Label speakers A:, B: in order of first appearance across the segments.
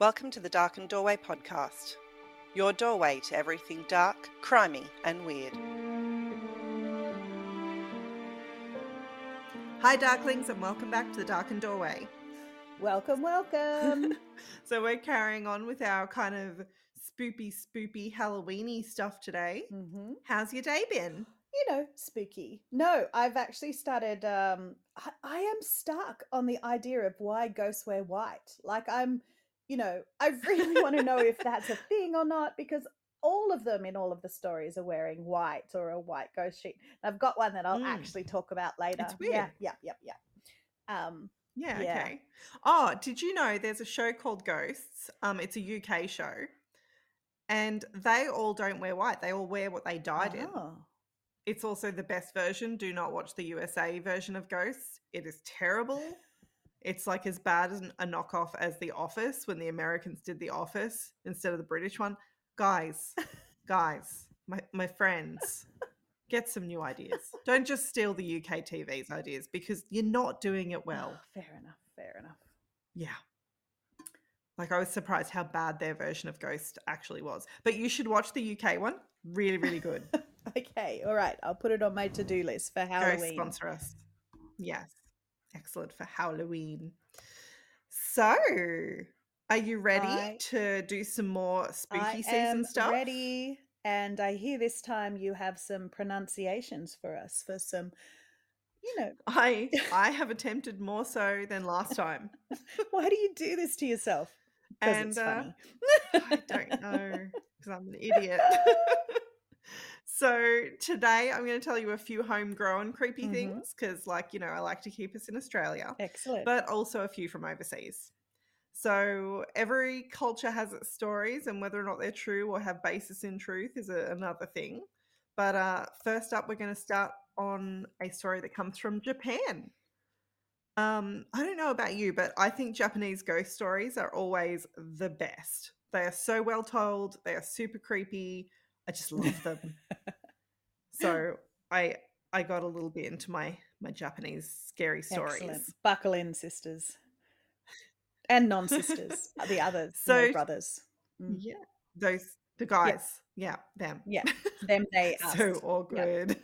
A: Welcome to the Darkened Doorway podcast, your doorway to everything dark, crimey, and weird. Hi, Darklings, and welcome back to the Darkened Doorway.
B: Welcome, welcome.
A: so, we're carrying on with our kind of spoopy, spoopy, Halloweeny stuff today.
B: hmm
A: How's your day been?
B: You know, spooky. No, I've actually started. Um, I, I am stuck on the idea of why ghosts wear white. Like, I'm, you know, I really want to know if that's a thing or not because all of them in all of the stories are wearing white or a white ghost sheet. And I've got one that I'll
A: Mm.
B: actually talk about later.
A: It's weird.
B: Yeah, yeah, yeah, yeah. Um,
A: Yeah,
B: Yeah.
A: okay. Oh, did you know there's a show called Ghosts? Um, it's a UK show, and they all don't wear white. They all wear what they died in.
B: oh.
A: It's also the best version. Do not watch the USA version of Ghosts. It is terrible. It's like as bad as a knockoff as The Office when the Americans did The Office instead of the British one. Guys, guys, my, my friends, get some new ideas. Don't just steal the UK TV's ideas because you're not doing it ah, well.
B: Oh, fair enough. Fair enough.
A: Yeah. Like I was surprised how bad their version of Ghost actually was. But you should watch the UK one. Really, really good.
B: okay, all right. I'll put it on my to-do list for Halloween.
A: sponsor us. Yes. Excellent for Halloween. So, are you ready
B: I-
A: to do some more spooky
B: I
A: season stuff?
B: ready, and I hear this time you have some pronunciations for us for some, you know.
A: I I have attempted more so than last time.
B: Why do you do this to yourself? Because
A: And uh. I don't know because I'm an idiot. so today I'm going to tell you a few homegrown creepy
B: Mhm.
A: things because, like, you know, I like to keep us in Australia,
B: Excellent.
A: but also a few from overseas. So every culture has its stories, and whether or not they're true or have basis in truth is a, another thing. But uh, first up, we're going to start on a story that comes from Japan. Um, I don't know about you, but I think Japanese ghost stories are always the best. They are so well told. They are super creepy. I just love them. so I I got a little bit into my my Japanese scary stories.
B: Excellent. Buckle in, sisters. And non-sisters, the others,
A: So-
B: no brothers. Mm.
A: Yeah, those the guys. Yeah, them.
B: Yeah, them, they, us.
A: so all
B: Yeah.
A: good.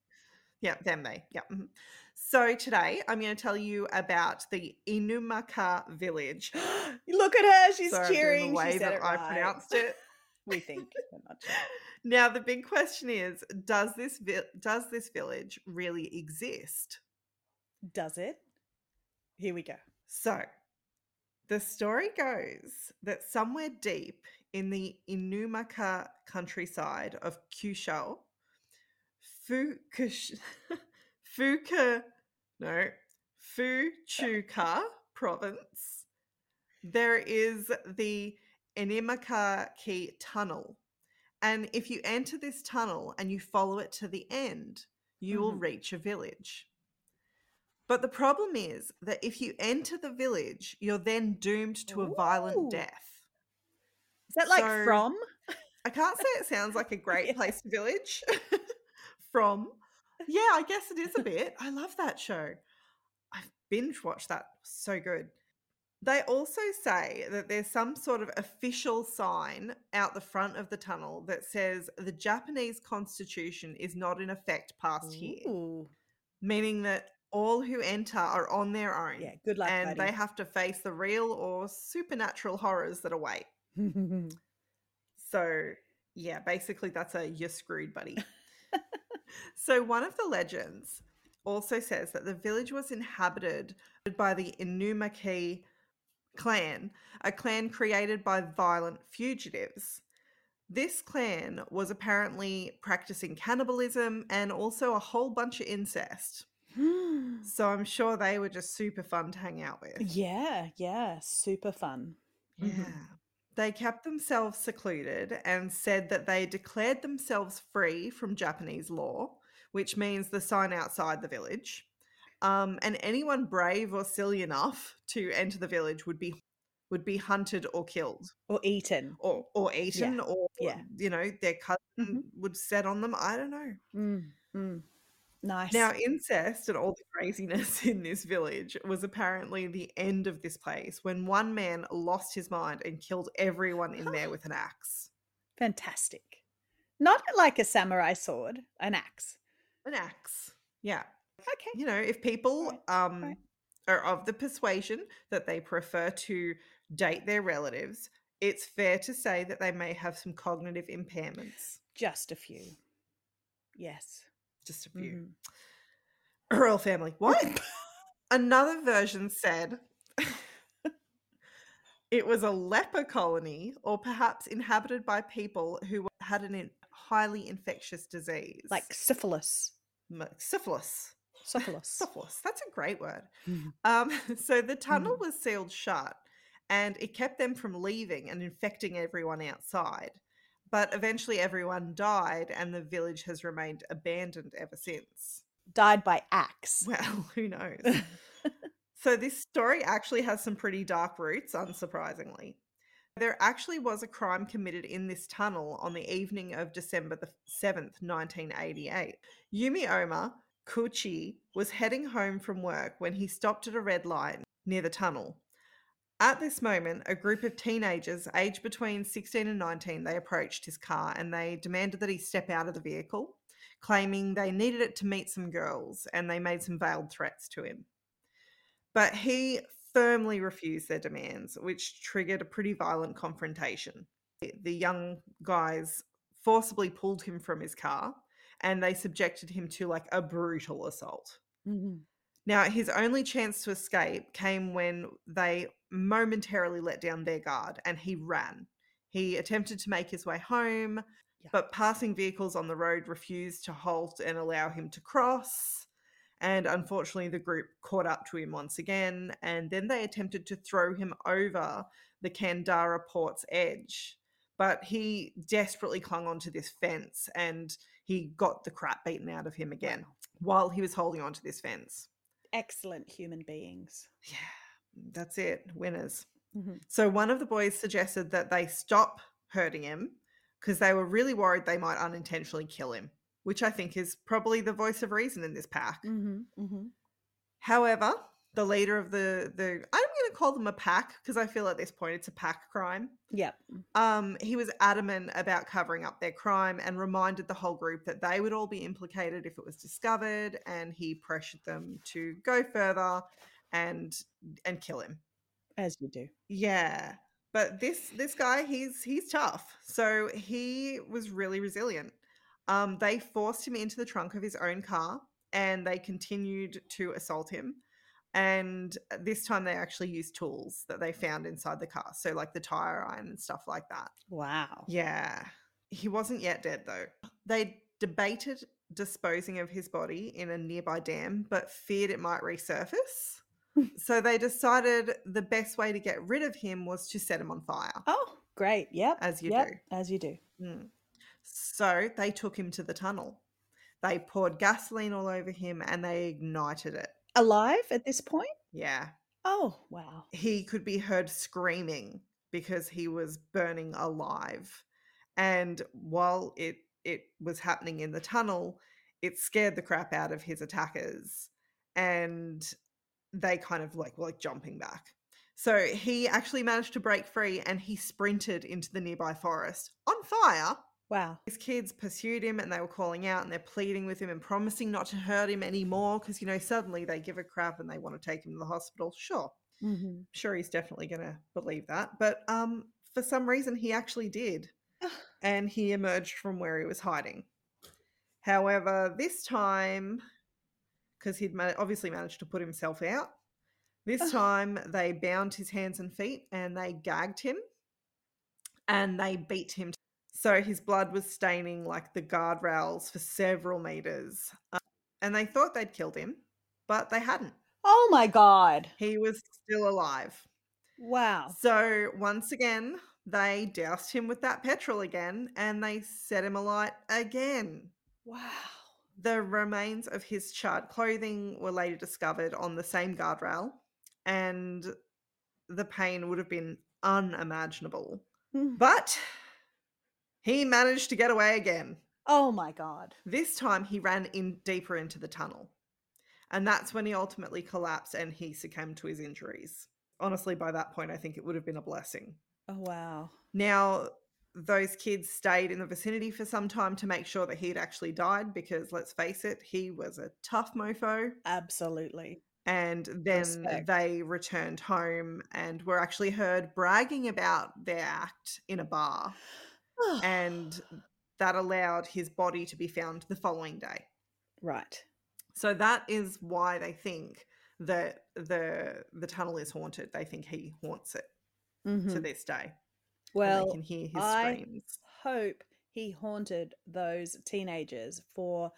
A: yeah, them they. Yeah. mhm. So today I'm going to tell you about the Inumaka village.
B: Look at her, she's
A: Sorry,
B: cheering.
A: the way
B: she said
A: that
B: it
A: I pronounced it.
B: We think. we're not sure.
A: Now the big question is: Does this vi- does this village really exist?
B: Does it? Here we go.
A: So, the story goes that somewhere deep in the Inumaka countryside of Kyushu, Fukush, Fuka, no, Fuchuka province, there is the Inimaka Key Tunnel. And if you enter this tunnel and you follow it to the end, you will
B: Mhm.
A: reach a village. But the problem is that if you enter the village, you're then doomed to a
B: Ooh.
A: violent death.
B: Is that like
A: So-
B: from?
A: I can't say it sounds like a great
B: Yeah.
A: place to village from. Yeah, I guess it is a bit. I love that show. I've binge watched that. So good. They also say that there's some sort of official sign out the front of the tunnel that says the Japanese constitution is not in effect past here, meaning that all who enter are on their own
B: Yeah, good luck,
A: and they have to face the real or supernatural horrors that await. So, yeah, basically that's a you're screwed, buddy. so, one of the legends also says that the village was inhabited by the Inumaki clan, a clan created by violent fugitives. This clan was apparently practicing cannibalism and also a whole bunch of incest. So I'm sure they were just super fun to hang out with.
B: yeah, yeah, super fun.
A: Yeah.
B: Mhm.
A: They kept themselves secluded and said that they declared themselves free from Japanese law, which means the sign outside the village. Um, and anyone brave or silly enough to enter the village would be would be hunted or killed
B: Or eaten.
A: or or eaten or
B: yeah.
A: you know their cousin
B: Mhm.
A: would set on them. I don't know.
B: Mm, mm. Nice.
A: Now, incest and all the craziness in this village was apparently the end of this place when one man lost his mind and killed everyone in there with an axe.
B: Fantastic. Not like a samurai sword, an axe.
A: An axe. Yeah.
B: Okay.
A: You know, if people um
B: right.
A: are of the persuasion that they prefer to date their relatives, it's fair to say that they may have some cognitive impairments.
B: Just a few. Yes.
A: Just a few.
B: Mhm.
A: Royal family. What? Another version said it was a leper colony or perhaps inhabited by people who had an in- highly infectious disease.
B: Like syphilis.
A: M- syphilis.
B: Syphilis.
A: Syphilis. That's a great word.
B: Mhm.
A: Um, so the tunnel
B: Mhm.
A: was sealed shut and it kept them from leaving and infecting everyone outside. But eventually everyone died and the village has remained abandoned ever since.
B: Died by axe.
A: Well, who knows? so this story actually has some pretty dark roots, unsurprisingly. There actually was a crime committed in this tunnel on the evening of December the 7th, 1988. Yumi Oma Kuchi was heading home from work when he stopped at a red light near the tunnel. At this moment, a group of teenagers aged between 16 and 19, they approached his car and they demanded that he step out of the vehicle, claiming they needed it to meet some girls and they made some veiled threats to him. But he firmly refused their demands, which triggered a pretty violent confrontation. The young guys forcibly pulled him from his car and they subjected him to like a brutal assault.
B: Mhm.
A: Now, his only chance to escape came when they momentarily let down their guard and he ran. He attempted to make his way home,
B: Yeah.
A: but passing vehicles on the road refused to halt and allow him to cross. And unfortunately, the group caught up to him once again, and then they attempted to throw him over the Kandara port's edge. But he desperately clung onto this fence and he got the crap beaten out of him again while he was holding onto this fence.
B: Excellent human beings.
A: Yeah, that's it. Winners.
B: Mhm.
A: So one of the boys suggested that they stop hurting him because they were really worried they might unintentionally kill him, which I think is probably the voice of reason in this pack.
B: Mhm. Mhm.
A: However, the leader of the the to call them a pack because I feel at this point it's a pack crime.
B: Yep.
A: Um, he was adamant about covering up their crime and reminded the whole group that they would all be implicated if it was discovered, and he pressured them to go further and and kill him.
B: As you do.
A: Yeah. But this this guy, he's he's tough. So he was really resilient. Um, they forced him into the trunk of his own car and they continued to assault him. And this time they actually used tools that they found inside the car. So like the tire iron and stuff like that.
B: Wow.
A: Yeah. He wasn't yet dead though. They debated disposing of his body in a nearby dam, but feared it might resurface. so they decided the best way to get rid of him was to set him on fire,
B: Oh, great. Yep.
A: as you
B: yep.
A: do.
B: As you do.
A: Mm. So they took him to the tunnel. They poured gasoline all over him and they ignited it.
B: Alive at this point?
A: Yeah.
B: Oh, wow.
A: he could be heard screaming because he was burning alive and while it it was happening in the tunnel it scared the crap out of his attackers and they kind of like were like jumping back so he actually managed to break free and he sprinted into the nearby forest on fire
B: Wow.
A: his kids pursued him and they were calling out and they're pleading with him and promising not to hurt him anymore because you know suddenly they give a crap and they want to take him to the hospital sure
B: Mm-hmm.
A: sure he's definitely going to believe that but um for some reason he actually did and he emerged from where he was hiding however this time because he'd ma- obviously managed to put himself out this time they bound his hands and feet and they gagged him and they beat him so his blood was staining like the guardrails for several meters Um, and they thought they'd killed him but they hadn't
B: Oh my God.
A: he was still alive
B: Wow.
A: So once again, they doused him with that petrol again and they set him alight again.
B: Wow.
A: The remains of his charred clothing were later discovered on the same guardrail, and the pain would have been unimaginable.
B: Mm.
A: But he managed to get away again.
B: Oh my god.
A: This time he ran in deeper into the tunnel. And that's when he ultimately collapsed and he succumbed to his injuries. Honestly, by that point, I think it would have been a blessing.
B: Oh wow.
A: Now, those kids stayed in the vicinity for some time to make sure that he'd actually died because let's face it, he was a tough mofo.
B: Absolutely.
A: And then
B: Respect.
A: they returned home and were actually heard bragging about their act in a bar. And that allowed his body to be found the following day.
B: right.
A: So that is why they think that the the tunnel is haunted. They think he haunts it to
B: Mhm.
A: this day.
B: Well,
A: can hear his
B: I
A: screams.
B: hope he haunted those teenagers for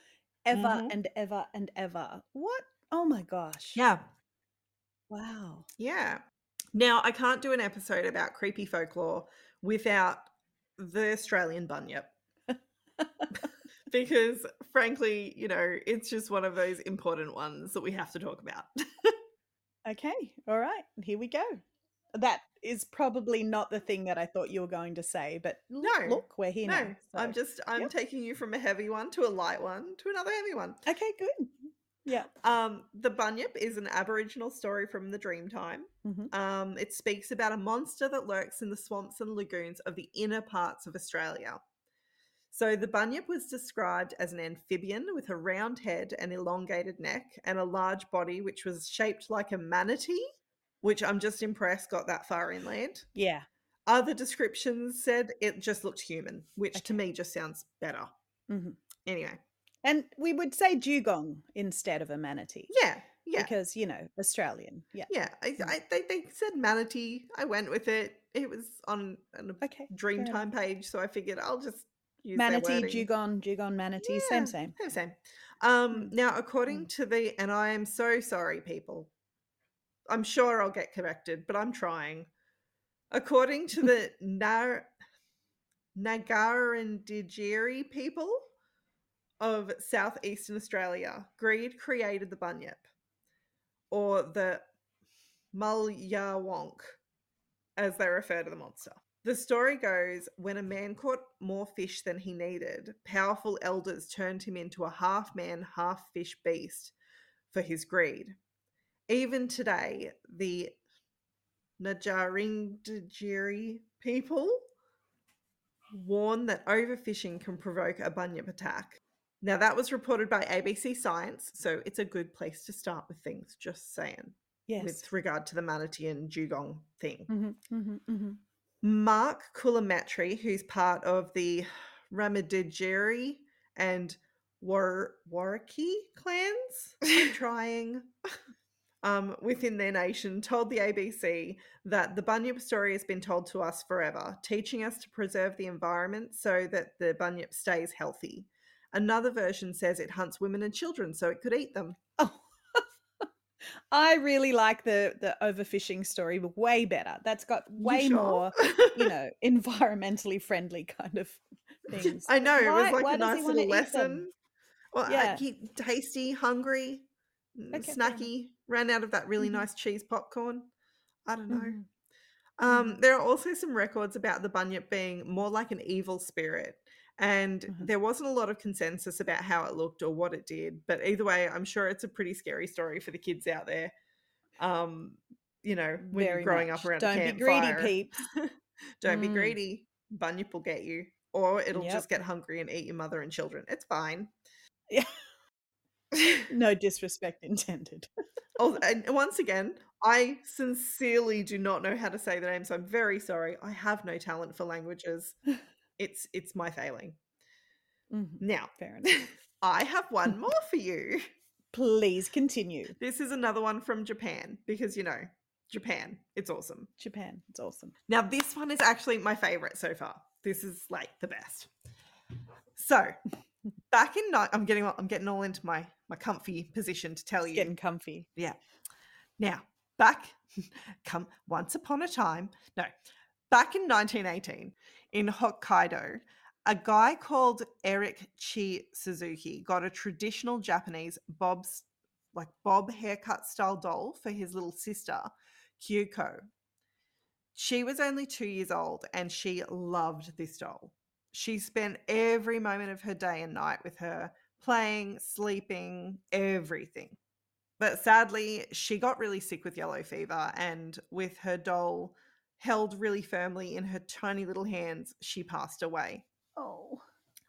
B: ever
A: Mhm.
B: and ever and ever. What? Oh my gosh.
A: Yeah,
B: Wow.
A: yeah. Now I can't do an episode about creepy folklore without the Australian bunyip. because frankly, you know, it's just one of those important ones that we have to talk about.
B: Okay. All right. Here we go. That is probably not the thing that I thought you were going to say, but
A: No,
B: look, we're here
A: no,
B: now.
A: I'm just I'm
B: yep.
A: taking you from a heavy one to a light one to another heavy one.
B: Okay, good. Yeah.
A: Um, the Bunyip is an Aboriginal story from the Dreamtime.
B: Mhm.
A: Um, it speaks about a monster that lurks in the swamps and lagoons of the inner parts of Australia. So the Bunyip was described as an amphibian with a round head and elongated neck and a large body which was shaped like a manatee, which I'm just impressed got that far inland.
B: Yeah.
A: Other descriptions said it just looked human, which to me just sounds better.
B: Mhm.
A: Anyway,
B: And we would say dugong instead of a manatee
A: yeah, yeah.
B: because, you know, Australian. Yeah.
A: Yeah, I,
B: Mm.
A: I they, they said manatee. I went with it. It was on an
B: Okay.
A: Dreamtime page, so I figured I'll just use
B: Manatee, dugong, dugong, manatee,
A: Yeah,
B: same, same.
A: Same, same. Um,
B: Mm,
A: now, according to the, and I am so sorry, people. I'm sure I'll get corrected, but I'm trying. According to the Nar- Nagarandjeri people of southeastern Australia, greed created the bunyip, or the Mulyawonk, as they refer to the monster. The story goes when a man caught more fish than he needed, powerful elders turned him into a half man, half fish beast for his greed. Even today, the Najarindjeri people warn that overfishing can provoke a bunyip attack. Now, that was reported by ABC Science, so it's a good place to start with things, just saying,
B: Yes.
A: with regard to the manatee and dugong thing.
B: hmm hmm hmm
A: Mark Koolmatrie, who's part of the Ramadijeri and War- Waraki clans, trying, um, within their nation, told the ABC that the Bunyip story has been told to us forever, teaching us to preserve the environment so that the Bunyip stays healthy. Another version says it hunts women and children so it could eat them.
B: Oh. I really like the the overfishing story way better. That's got way
A: sure?
B: more, you know, environmentally friendly kind of things.
A: I know, it
B: Why-
A: was like
B: why
A: a nice little lesson. Well,
B: Yeah.
A: tasty, hungry, mm,
B: Okay,
A: snacky, ran out of that really
B: Mhm.
A: nice cheese popcorn. I don't know.
B: Mhm.
A: Um,
B: Mhm.
A: There are also some records about the bunyip being more like an evil spirit. And
B: Mhm.
A: there wasn't a lot of consensus about how it looked or what it did. But either way, I'm sure it's a pretty scary story for the kids out there. Um, you know, when
B: Very
A: you're growing
B: much.
A: up around
B: Don't
A: a
B: be greedy, peeps.
A: Don't be
B: Mm.
A: greedy. Bunyip will get you. Or it'll
B: Yep.
A: just get hungry and eat your mother and children. It's fine.
B: Yeah. No disrespect intended.
A: Oh, and once again, I sincerely do not know how to say the name, so I'm very sorry. I have no talent for languages. It's it's my failing.
B: Mhm.
A: Now,
B: Fair enough.
A: I have one more for you.
B: Please continue.
A: This is another one from Japan because you know, Japan, it's awesome.
B: Japan. It's awesome.
A: Now, this one is actually my favorite so far. This is like the best. So, back in night, I'm getting I'm getting all into my my comfy position to tell
B: It's
A: you.
B: getting comfy.
A: Yeah. Now, back come once upon a time. No, back in 1918 in Hokkaido, a guy called Eric Chi Suzuki got a traditional Japanese bob's like bob haircut style doll for his little sister, Kyuko. She was only two years old and she loved this doll. She spent every moment of her day and night with her, playing, sleeping, everything. But sadly, she got really sick with yellow fever, and with her doll held really firmly in her tiny little hands, she passed away.
B: Oh,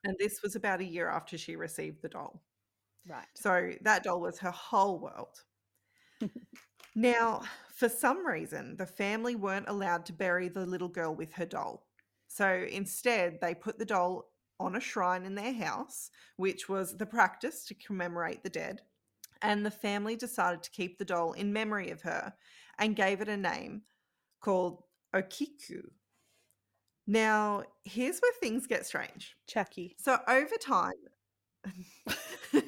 A: And this was about a year after she received the doll.
B: right.
A: So that doll was her whole world. Now, for some reason, the family weren't allowed to bury the little girl with her doll. So instead, they put the doll on a shrine in their house, which was the practice to commemorate the dead. And the family decided to keep the doll in memory of her and gave it a name called Okiku. Now, here's where things get strange.
B: Chucky.
A: So over time,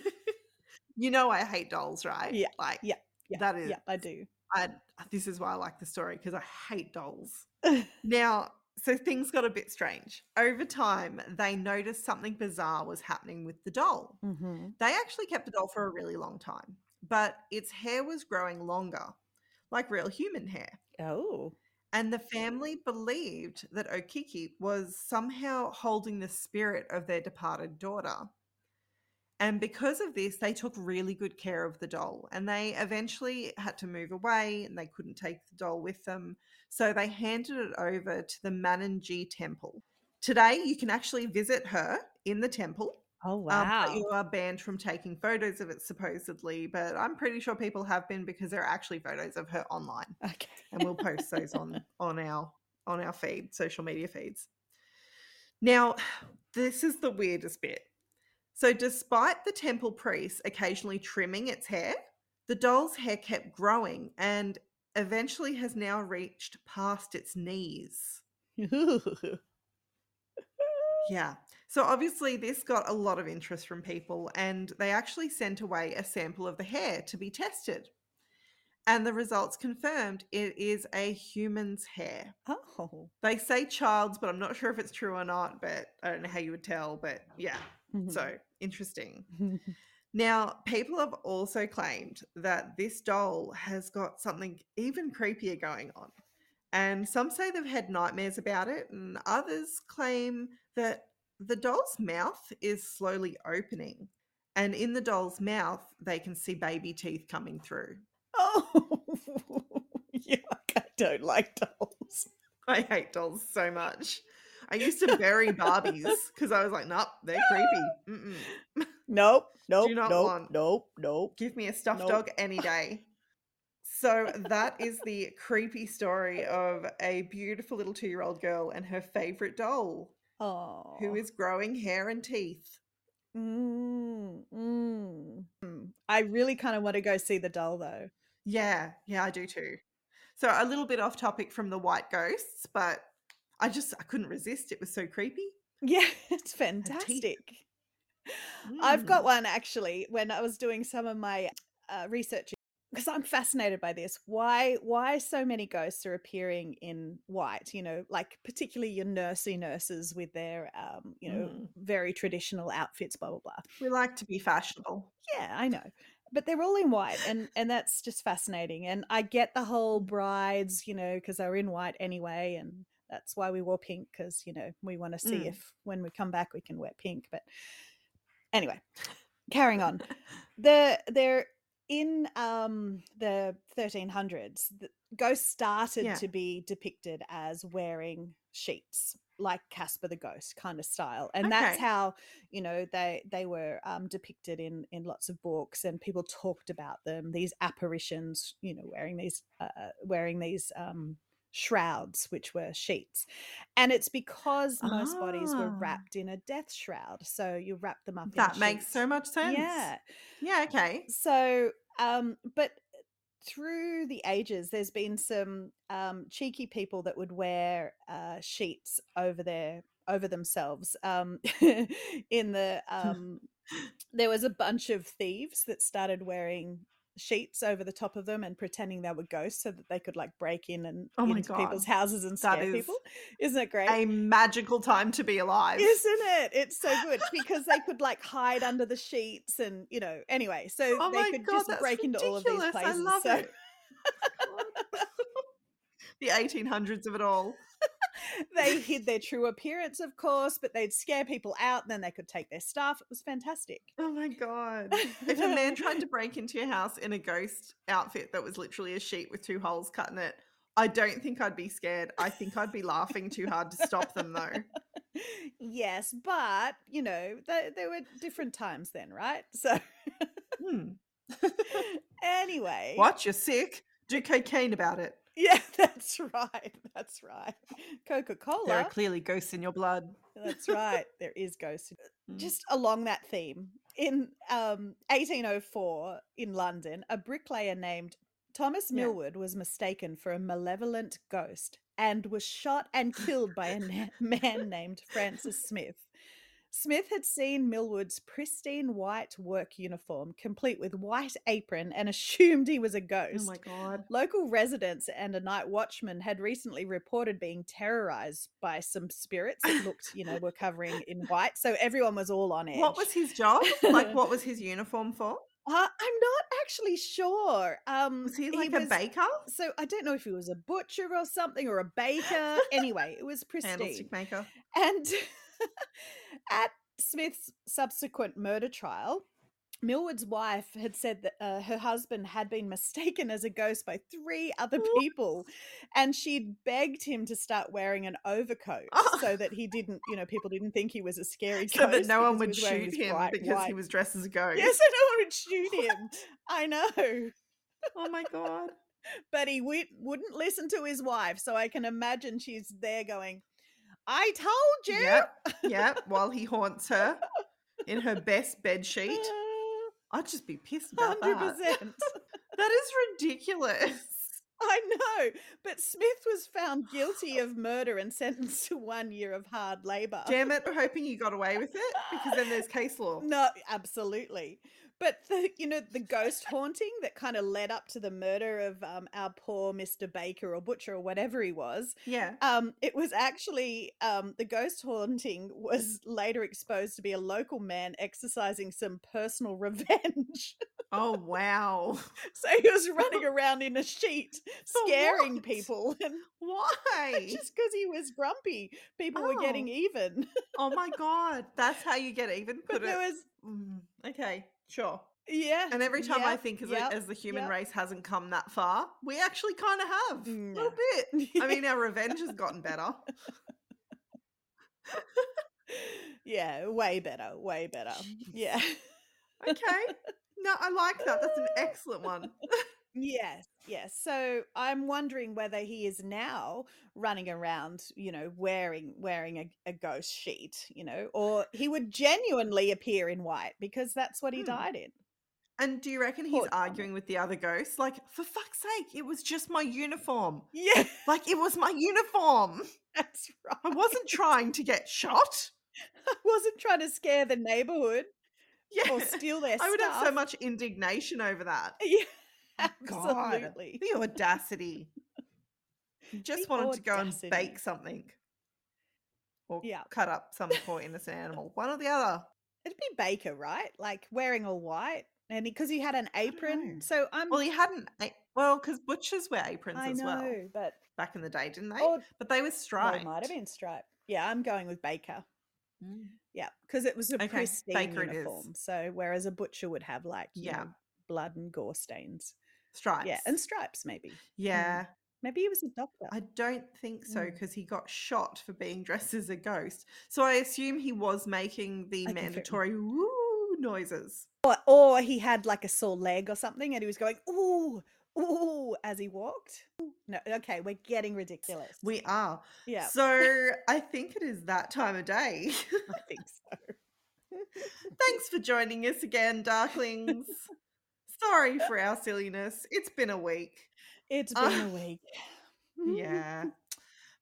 A: you know I hate dolls, right?
B: Yeah,
A: Like
B: yeah, Yeah,
A: that is
B: yeah, I do.
A: I this is why I like the story because I hate dolls. Now, so things got a bit strange. Over time, they noticed something bizarre was happening with the doll.
B: hmm
A: They actually kept the doll for a really long time, but its hair was growing longer, like real human hair.
B: Oh,
A: And the family believed that Okiku was somehow holding the spirit of their departed daughter. And because of this, they took really good care of the doll. And they eventually had to move away and they couldn't take the doll with them. So they handed it over to the Mananji temple. Today, you can actually visit her in the temple.
B: Oh
A: Um,
B: wow.
A: but you are banned from taking photos of it, supposedly. But I'm pretty sure people have been because there are actually photos of her online
B: okay.
A: and we'll post those on on our on our feed social media feeds now this is the weirdest bit so despite the temple priest occasionally trimming its hair the doll's hair kept growing and eventually has now reached past its knees yeah so obviously this got a lot of interest from people and they actually sent away a sample of the hair to be tested and the results confirmed it is a human's hair.
B: oh.
A: They say child's, but I'm not sure if it's true or not, but I don't know how you would tell, but yeah.
B: Mhm.
A: So interesting. Now, people have also claimed that this doll has got something even creepier going on. And some say they've had nightmares about it, and others claim that the doll's mouth is slowly opening. And in the doll's mouth, they can see baby teeth coming through.
B: oh, yuck! I don't like dolls.
A: I hate dolls so much. I used to bury Barbies because I was like, nope, they're creepy. Mm-mm.
B: Nope, nope,
A: not
B: nope,
A: want-
B: nope, nope.
A: Give me a stuffed
B: Nope.
A: dog any day. So that is the creepy story of a beautiful little two-year-old girl and her favorite doll,
B: Oh,
A: who is growing hair and teeth.
B: Mm, mm. Mm. I really kind of want to go see the doll though.
A: Yeah, yeah, I do too. So a little bit off topic from the white ghosts, but I just I couldn't resist. It was so creepy.
B: Yeah, it's fantastic. I've got
A: Mm.
B: one actually when I was doing some of my uh, research because I'm fascinated by this. Why why so many ghosts are appearing in white? You know, like particularly your nursey nurses with their um, you know,
A: Mm.
B: very traditional outfits, blah blah blah.
A: We like to be fashionable.
B: Yeah, I know. But they're all in white and and that's just fascinating. And I get the whole brides, you know, because they're in white anyway and that's why we wore pink because you know we want to see
A: Mm.
B: if when we come back we can wear pink but anyway carrying on the they're in um the 1300s the ghosts started
A: Yeah.
B: to be depicted as wearing sheets like casper the ghost kind of style and that's how you know they they were um depicted in in lots of books and people talked about them these apparitions you know wearing these uh wearing these um shrouds which were sheets and it's because most bodies were
A: Ah.
B: wrapped in a death shroud so you wrap them up in
A: That makes so much sense.
B: yeah
A: Yeah, okay.
B: so um but through the ages there's been some um cheeky people that would wear uh sheets over their over themselves um in the um there was a bunch of thieves that started wearing sheets over the top of them and pretending they were ghosts so that they could like break in and
A: Oh
B: into people's houses and scare
A: is
B: people isn't it great
A: A magical time to be alive.
B: isn't it? It's so good because they could like hide under the sheets and you know. Anyway, so
A: Oh
B: they could
A: God,
B: just break into all of these
A: ridiculous. I
B: places.
A: love
B: so
A: it. the 1800s of it all.
B: They hid their true appearance, of course, but they'd scare people out and then they could take their stuff. It was fantastic.
A: Oh my god. If a man tried to break into your house in a ghost outfit that was literally a sheet with two holes cut in it, I don't think I'd be scared. I think I'd be laughing too hard to stop them though.
B: yes, but you know, th- there were different times then, right? So,
A: Hmm.
B: anyway,
A: What? You're sick? Do cocaine about it.
B: Yeah, that's right. That's right. Coca Cola.
A: There are clearly ghosts in your blood.
B: That's right. There is ghosts.
A: Mm.
B: Just along that theme, in um, 1804 in London, a bricklayer named Thomas
A: Yeah.
B: Was mistaken for a malevolent ghost and was shot and killed by a na- man named Francis Smith. Smith had seen Millwood's pristine white work uniform, complete with white apron, and assumed he was a ghost.
A: Oh my god.
B: Local residents and a night watchman had recently reported being terrorized by some spirits that looked, you know, were covering in white. So everyone was all on edge.
A: What was his job? Like, what was his uniform for?
B: Uh, I'm not actually sure. Um,
A: Was he like a
B: was-
A: baker?
B: So I don't know if he was a butcher or something or a baker. anyway, it was pristine.
A: Candlestick maker.
B: And at Smith's subsequent murder trial, Millwood's wife had said that uh, her husband had been mistaken as a ghost by three other people, and she'd begged him to start wearing an overcoat
A: Oh.
B: so that he didn't, you know, people didn't think he was a scary
A: So
B: ghost.
A: that no one would shoot him
B: bright
A: because he was dressed as a ghost.
B: Yes, so no one would shoot him. I know.
A: Oh my god.
B: But he w- wouldn't listen to his wife, so I can imagine she's there going, I told you.
A: Yep. Yep. While he haunts her in her best bed sheet. Uh, I'd just be pissed about
B: Hundred
A: that.
B: percent.
A: That is ridiculous.
B: I know, but Smith was found guilty of murder and sentenced to one year of hard labor.
A: Damn it, we're hoping you got away with it because then there's case law.
B: No, absolutely. But the you know the ghost haunting that kind of led up to the murder of um, our poor Mister Baker or Butcher or whatever he was.
A: Yeah.
B: Um, it was actually um, the ghost haunting was later exposed to be a local man exercising some personal revenge.
A: Oh wow.
B: so he was running around in a sheet, scaring
A: what?
B: people, and
A: Why?
B: just because he was grumpy, people were getting
A: Oh.
B: even.
A: Oh my god. That's how you get even.
B: But
A: Put
B: there
A: it.
B: was,
A: Mm, okay, sure.
B: yeah,
A: And every time I think as, a, as the human race hasn't come that far, we actually kind of have a little
B: mm.
A: bit. I mean, our revenge has gotten better.
B: yeah, way better, way better. Yeah.
A: Okay. No, I like that. That's an excellent one.
B: Yes, yes. So I'm wondering whether he is now running around, you know, wearing wearing a, a ghost sheet, you know, or he would genuinely appear in white because that's what he
A: Hmm.
B: died in.
A: And do you reckon he's
B: Poor
A: arguing with the other ghosts? Like, for fuck's sake, it was just my uniform.
B: Yeah,
A: Like, it was my uniform.
B: that's right.
A: I wasn't trying to get shot.
B: I wasn't trying to scare the neighborhood
A: Yeah.
B: or steal their
A: I would have so
B: stuff.
A: much indignation over that.
B: Yeah,
A: God,
B: absolutely.
A: The audacity. You just
B: The
A: wanted to go and bake something. Or
B: Yeah.
A: cut up some poor innocent animal. One or the other.
B: It'd be Baker, right? Like wearing all white, and because he, had an apron. So I'm.
A: Well, he hadn't. Well, because butchers wear aprons
B: I
A: as
B: know,
A: well
B: but
A: back in the day, didn't they?
B: or
A: but they were
B: well,
A: striped.
B: it might have been striped. Yeah, I'm going with Baker.
A: Mm.
B: Yeah, because it was a
A: Okay,
B: pristine
A: Baker
B: uniform. So whereas a butcher would have like
A: Yeah.
B: know, blood and gore stains.
A: Stripes.
B: Yeah, and stripes maybe.
A: yeah.
B: Maybe he was a doctor.
A: I don't think so
B: Mm.
A: because he got shot for being dressed as a ghost. So I assume he was making the
B: I
A: mandatory woo noises.
B: Or, or he had like a sore leg or something, and he was going ooh ooh as he walked. No, okay, we're getting ridiculous.
A: We are.
B: yeah,
A: So I think it is that time of day.
B: I think so.
A: Thanks for joining us again, Darklings. Sorry for our silliness. It's been a week.
B: It's been a week.
A: Yeah.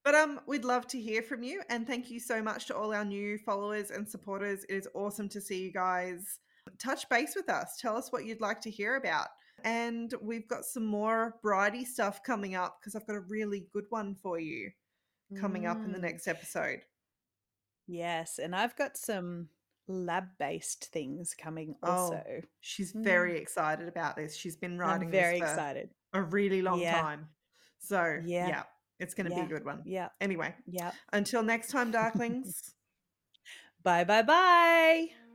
A: But um we'd love to hear from you and thank you so much to all our new followers and supporters. It is awesome to see you guys touch base with us. Tell us what you'd like to hear about. And we've got some more bridey stuff coming up because I've got a really good one for you coming up in the
B: Mm.
A: next episode.
B: Yes, and I've got some lab-based things coming
A: Oh,
B: also.
A: She's
B: Mm.
A: very excited about this. She's been writing
B: I'm very
A: this for
B: excited.
A: a really long
B: Yeah.
A: time. So,
B: Yeah.
A: yeah. It's going to
B: Yeah.
A: be a good one.
B: Yeah.
A: Anyway,
B: Yeah.
A: until next time, Darklings.
B: Bye bye bye.